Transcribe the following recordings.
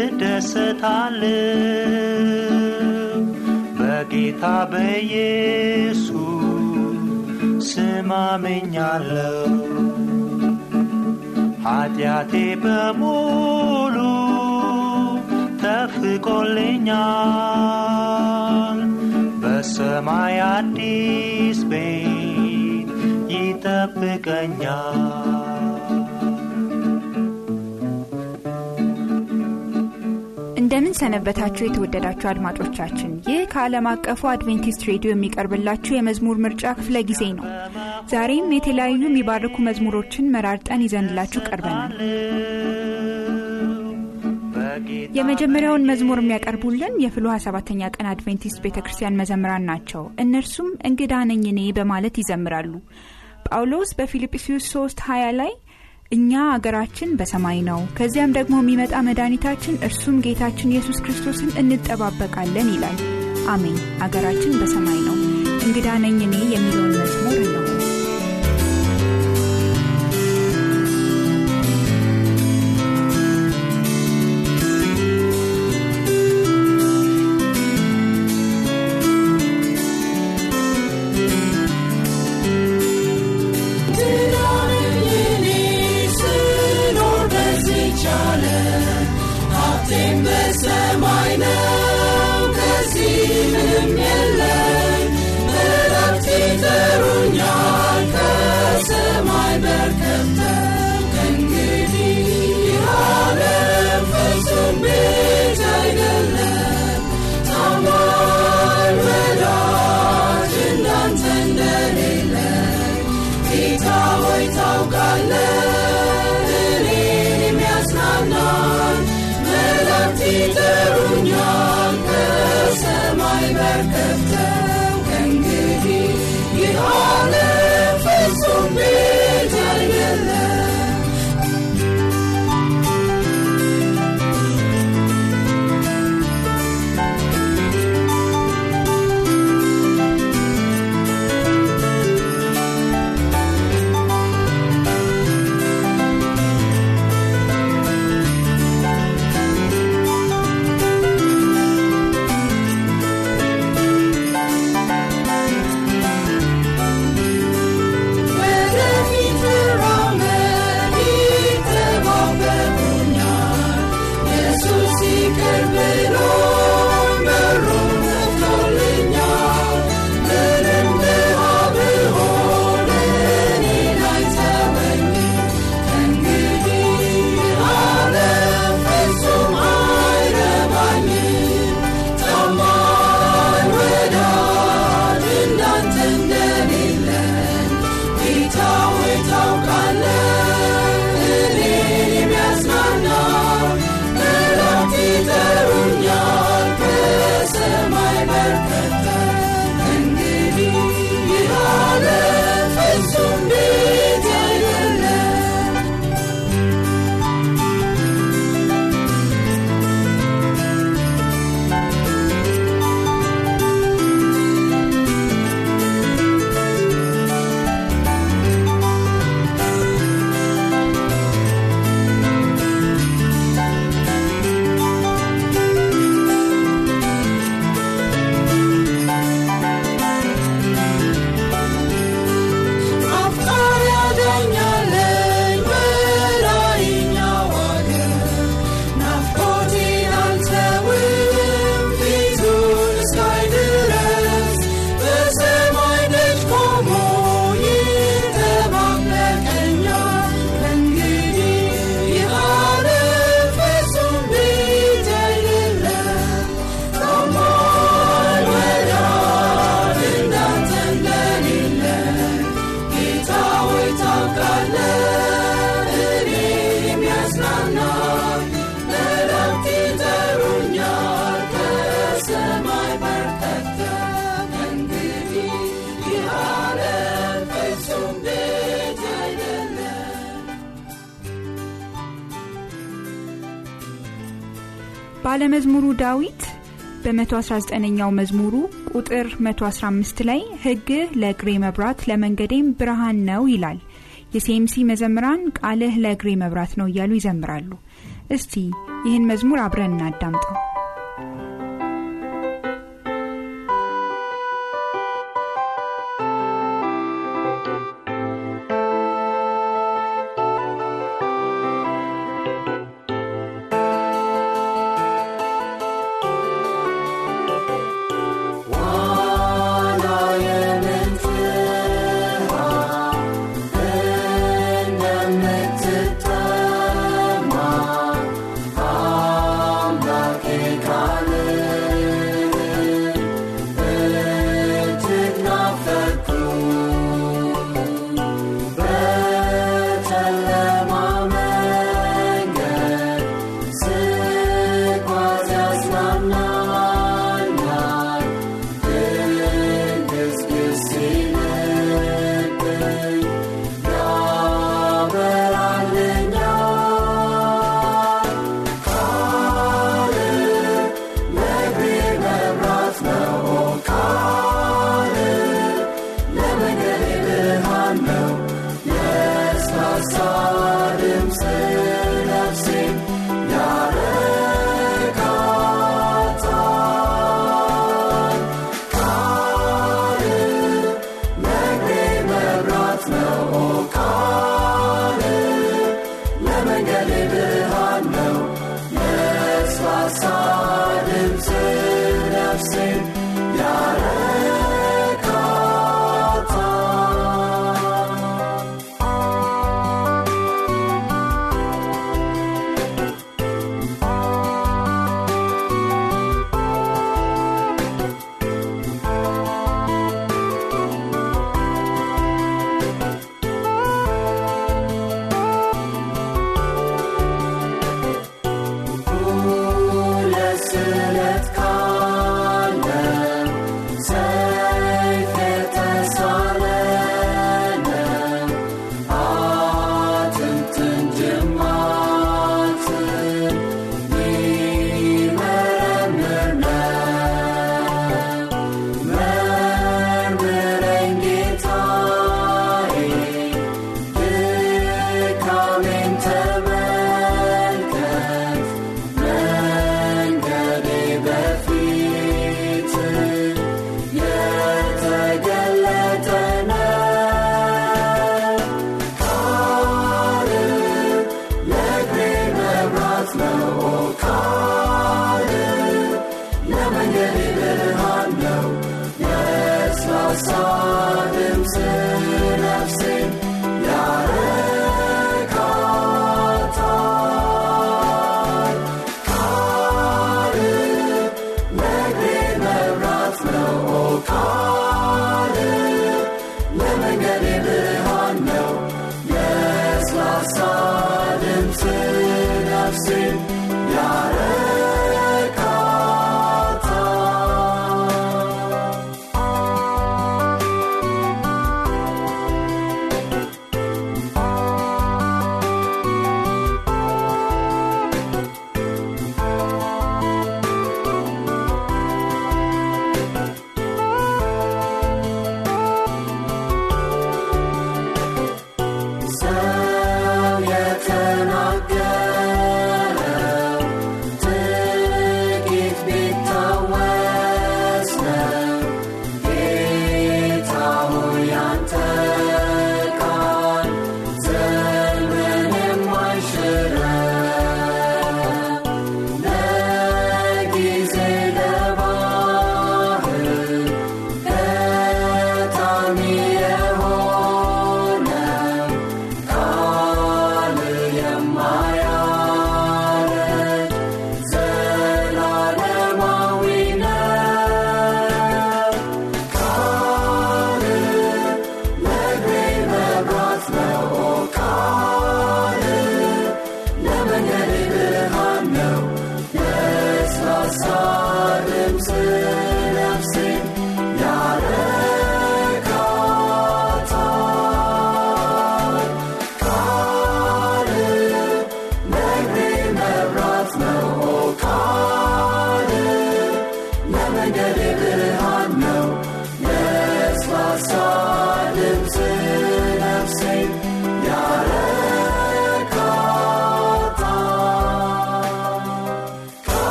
እደሰታለሁ በጌታ በኢየሱስ ስም አምኛለሁ። ኃጢአቴ በሙሉ ተፍቆልኛል። በሰማይ አዲስ ቤት ይጠብቀኛል። እንደምን ሰነበታችሁ የተወደዳችሁ አድማጮቻችን። ይህ ከዓለም አቀፉ አድቬንቲስት ሬዲዮ የሚቀርብላችሁ የመዝሙር ምርጫ ክፍለ ጊዜ ነው። ዛሬም የተለያዩ የሚባርኩ መዝሙሮችን መራርጠን ይዘንላችሁ ቀርበናል። የመጀመሪያውን መዝሙር የሚያቀርቡልን የፍልውሃ ሰባተኛ ቀን አድቬንቲስት ቤተ ክርስቲያን መዘምራን ናቸው። እነርሱም እንግዳ ነኝ እኔ በማለት ይዘምራሉ። ጳውሎስ በፊልጵስዩስ 3 20 ላይ እኛ አገራችን በሰማይ ነው፣ ከዚያም ደግሞ የሚመጣ መድኃኒታችን እርሱም ጌታችን ኢየሱስ ክርስቶስን እንጠባበቃለን ይላል። አሜን። አገራችን በሰማይ ነው። እንግዳ ነኝ እኔ የሚለውን መዝሙር እነሆ። ባለመዝሙሩ ዳዊት በ119ኛው መዝሙሩ ቁጥር 115 ላይ ሕግህ ለእግሬ መብራት ለመንገዴም ብርሃን ነው ይላል። የሴምሲ መዘምራን ቃልህ ለእግሬ መብራት ነው እያሉ ይዘምራሉ። እስቲ ይህን መዝሙር አብረን እናዳምጠው።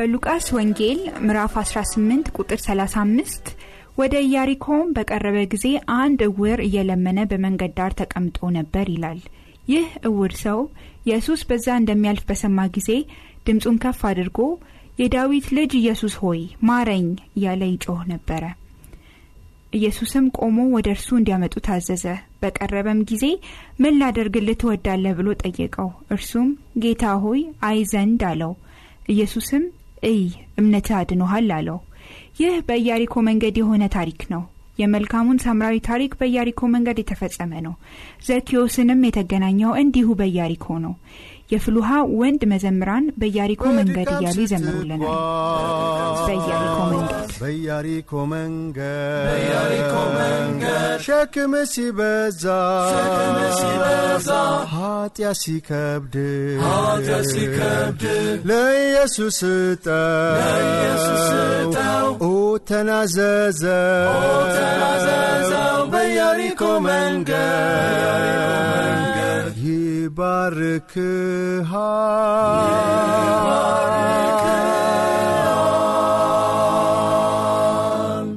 በሉቃስ ወንጌል ምዕራፍ 18 ቁጥር 35 ወደ ኢያሪኮም በቀረበ ጊዜ አንድ እውር እየለመነ በመንገድ ዳር ተቀምጦ ነበር ይላል። ይህ እውር ሰው ኢየሱስ በዛ እንደሚያልፍ በሰማ ጊዜ ድምፁን ከፍ አድርጎ የዳዊት ልጅ ኢየሱስ ሆይ ማረኝ እያለ ይጮህ ነበረ። ኢየሱስም ቆሞ ወደ እርሱ እንዲያመጡ ታዘዘ። በቀረበም ጊዜ ምን ላደርግልህ ትወዳለህ ብሎ ጠየቀው። እርሱም ጌታ ሆይ አይ ዘንድ አለው። ኢየሱስም እይ እምነትህ አድኖሃል አለው። ይህ በኢያሪኮ መንገድ የሆነ ታሪክ ነው። የመልካሙን ሳምራዊ ታሪክ በኢያሪኮ መንገድ የተፈጸመ ነው። ዘኪዮስንም የተገናኘው እንዲሁ በኢያሪኮ ነው። የፍሉሃ ወንድ መዘምራን በኢያሪኮ መንገድ እያሉ ይዘምሩልናል። በኢያሪኮ መንገድ በኢያሪኮ ሸክም ሲበዛ ኃጢአት ሲከብድ ለኢየሱስ ተናዘዘው ኦ ተናዘዘው በኢያሪኮ መንገድ ይባርክሃል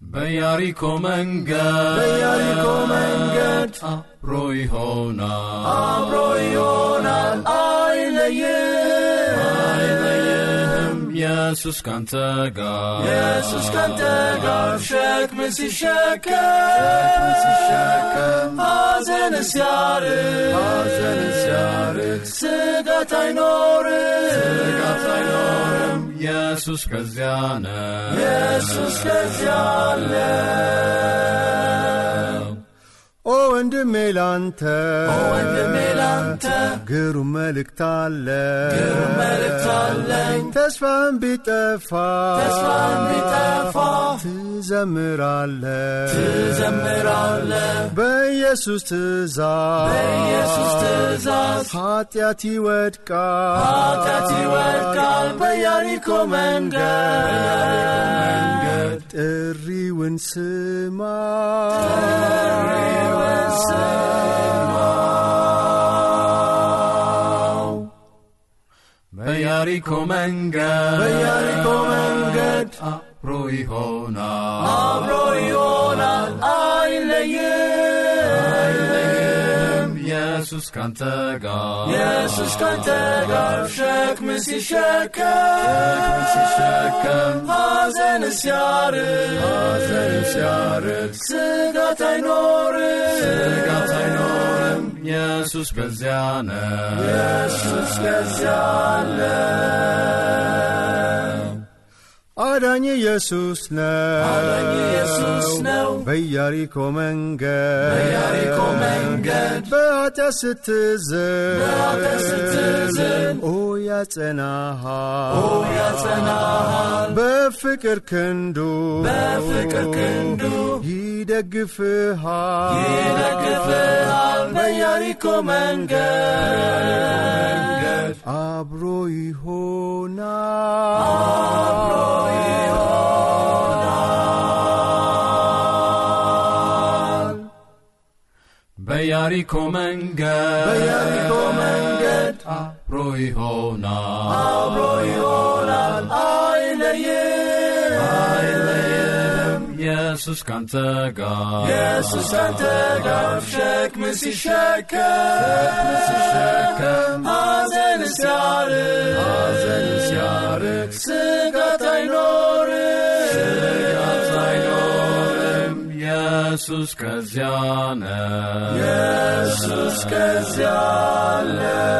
በያሪኮ መንገድ በኢያሪኮ መንገድ አብሮ ይሆናል አብሮ ይሆናል አይለይም አይለይህም ኢየሱስ ካንተ ጋር ኢየሱስ ካንተ ጋር ሸክም ሲሸከም ሲሸከም ሐዘን ሲያርቅ ስጋት አይኖርም። ኢየሱስ ከዚያ ነው ኢየሱስ ከዚያ አለ ኦ ወንድሜ ላንተ ግሩም መልእክት አለኝ ተስፋን ቢጠፋ ትዘምራለ። በኢየሱስ ትእዛዝ ኃጢአት ይወድቃል። በያሪኮ መንገድ ጥሪውን ስማ በያሪኮ መንገድ በያሪኮ መንገድ አብሮ ይሆናል አብሮ ይሆናል አይለይም አይለይህም ኢየሱስ ካንተ ጋር ኢየሱስ ካንተ ጋር ሸክም ሲሸከም ሲሸከም ሐዘን ሲያርቅ ሐዘን ሲያርቅ ስጋት አይኖርም ስጋት አይኖርም ኢየሱስ ከዚያ ነው ኢየሱስ ከዚያ አለ አዳኝ ኢየሱስ ነው። አዳኝ ኢየሱስ ነው። በኢያሪኮ መንገድ በኢያሪኮ መንገድ በኃጢአት ስትዝን በኃጢአት ስትዝን ኦ ያጸናሃል ኦ ያጸናሃል። በፍቅር ክንዱ በፍቅር ክንዱ ይደግፍሃል ይደግፍሃል በኢያሪኮ መንገድ አብሮ ይሆናል አብሮ ይሆናል በያሪኮ መንገድ በኢያሪኮ መንገድ አብሮ ይሆናል አብሮ ይሆናል ኢየሱስ ካንተ ጋር ኢየሱስ ካንተ ጋር ሸክም ሲሸከም ሐዘን ሲያርቅ ሐዘን ሲያርቅ ስጋት አይኖርም ኢየሱስ ከዚያ ነው ኢየሱስ ከዚያ ነው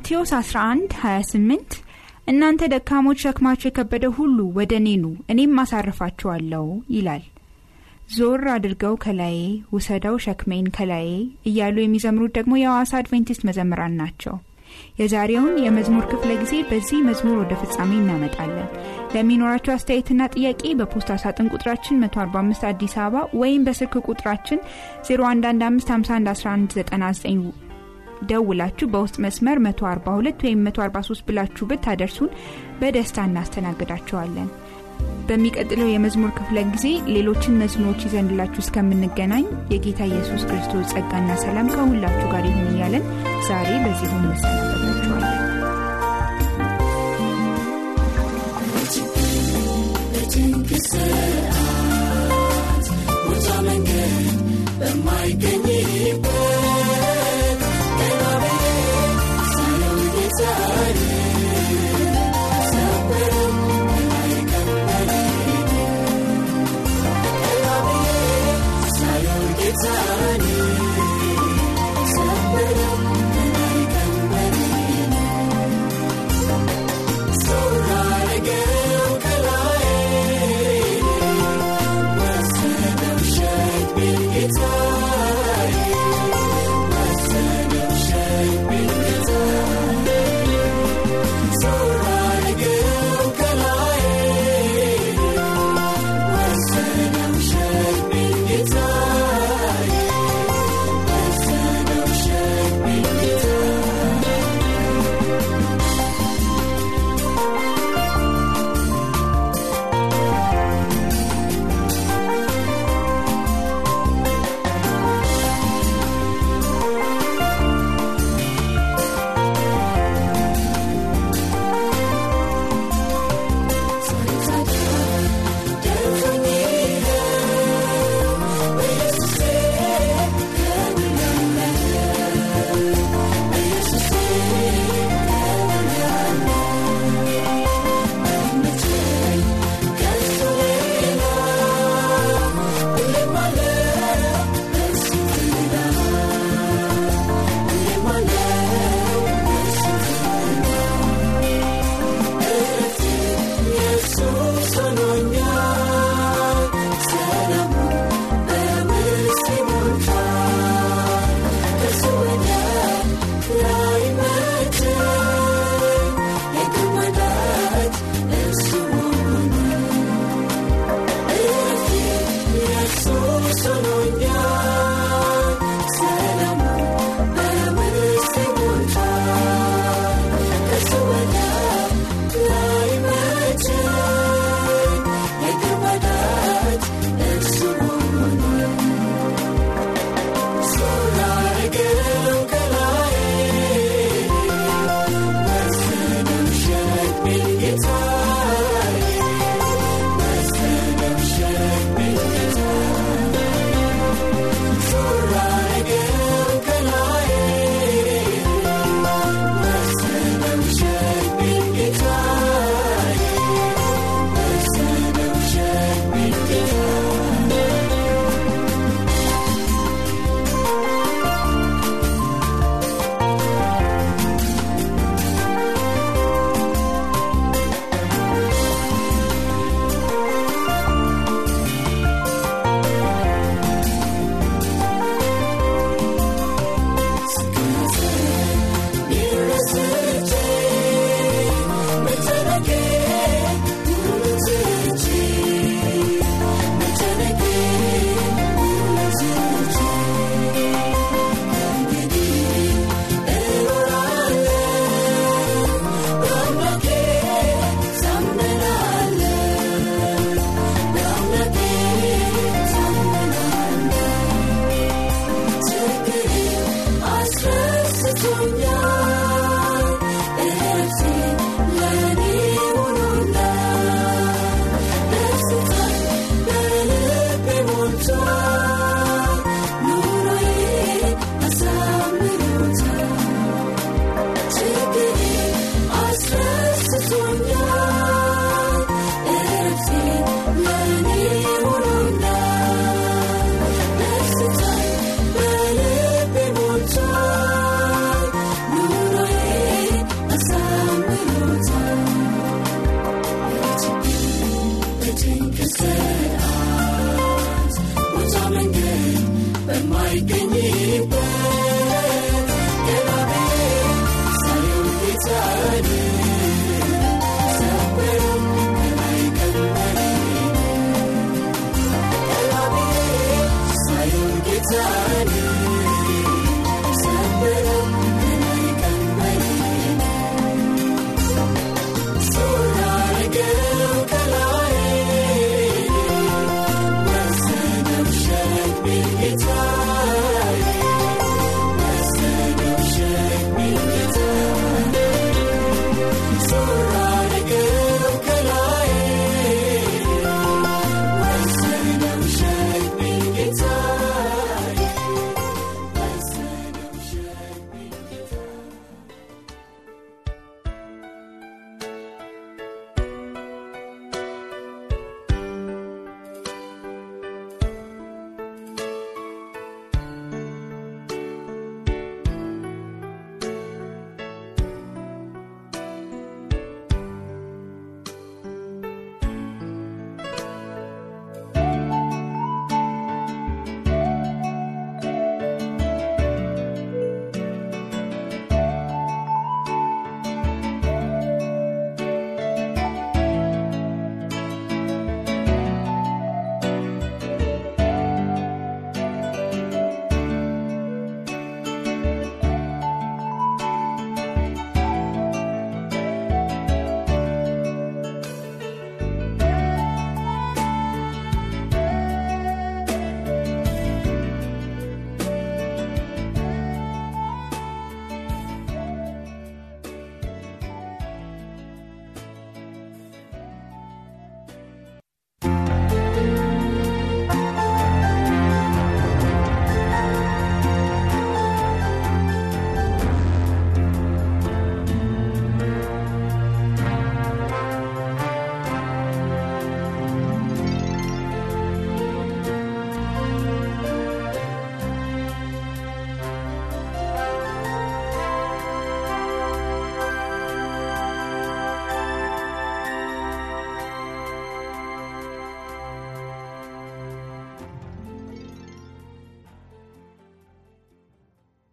ማቴዎስ 11 28 እናንተ ደካሞች ሸክማችሁ የከበደ ሁሉ ወደ እኔ እኔም አሳርፋችኋለሁ ይላል። ዞር አድርገው ከላዬ ውሰደው ሸክሜን ከላዬ እያሉ የሚዘምሩት ደግሞ የሐዋሳ አድቬንቲስት መዘምራን ናቸው። የዛሬውን የመዝሙር ክፍለ ጊዜ በዚህ መዝሙር ወደ ፍጻሜ እናመጣለን። ለሚኖራቸው አስተያየትና ጥያቄ በፖስታ ሳጥን ቁጥራችን 145 አዲስ አበባ ወይም በስልክ ቁጥራችን 0115511199 ደውላችሁ በውስጥ መስመር 142 ወይም 143 ብላችሁ ብታደርሱን በደስታ እናስተናግዳቸዋለን። በሚቀጥለው የመዝሙር ክፍለ ጊዜ ሌሎችን መዝሙሮች ይዘንላችሁ እስከምንገናኝ የጌታ ኢየሱስ ክርስቶስ ጸጋና ሰላም ከሁላችሁ ጋር ይሁን እያለን ዛሬ በዚሁ እንሰናበታችኋለን። ሰዓት ቦታ መንገድ በማይገኝበት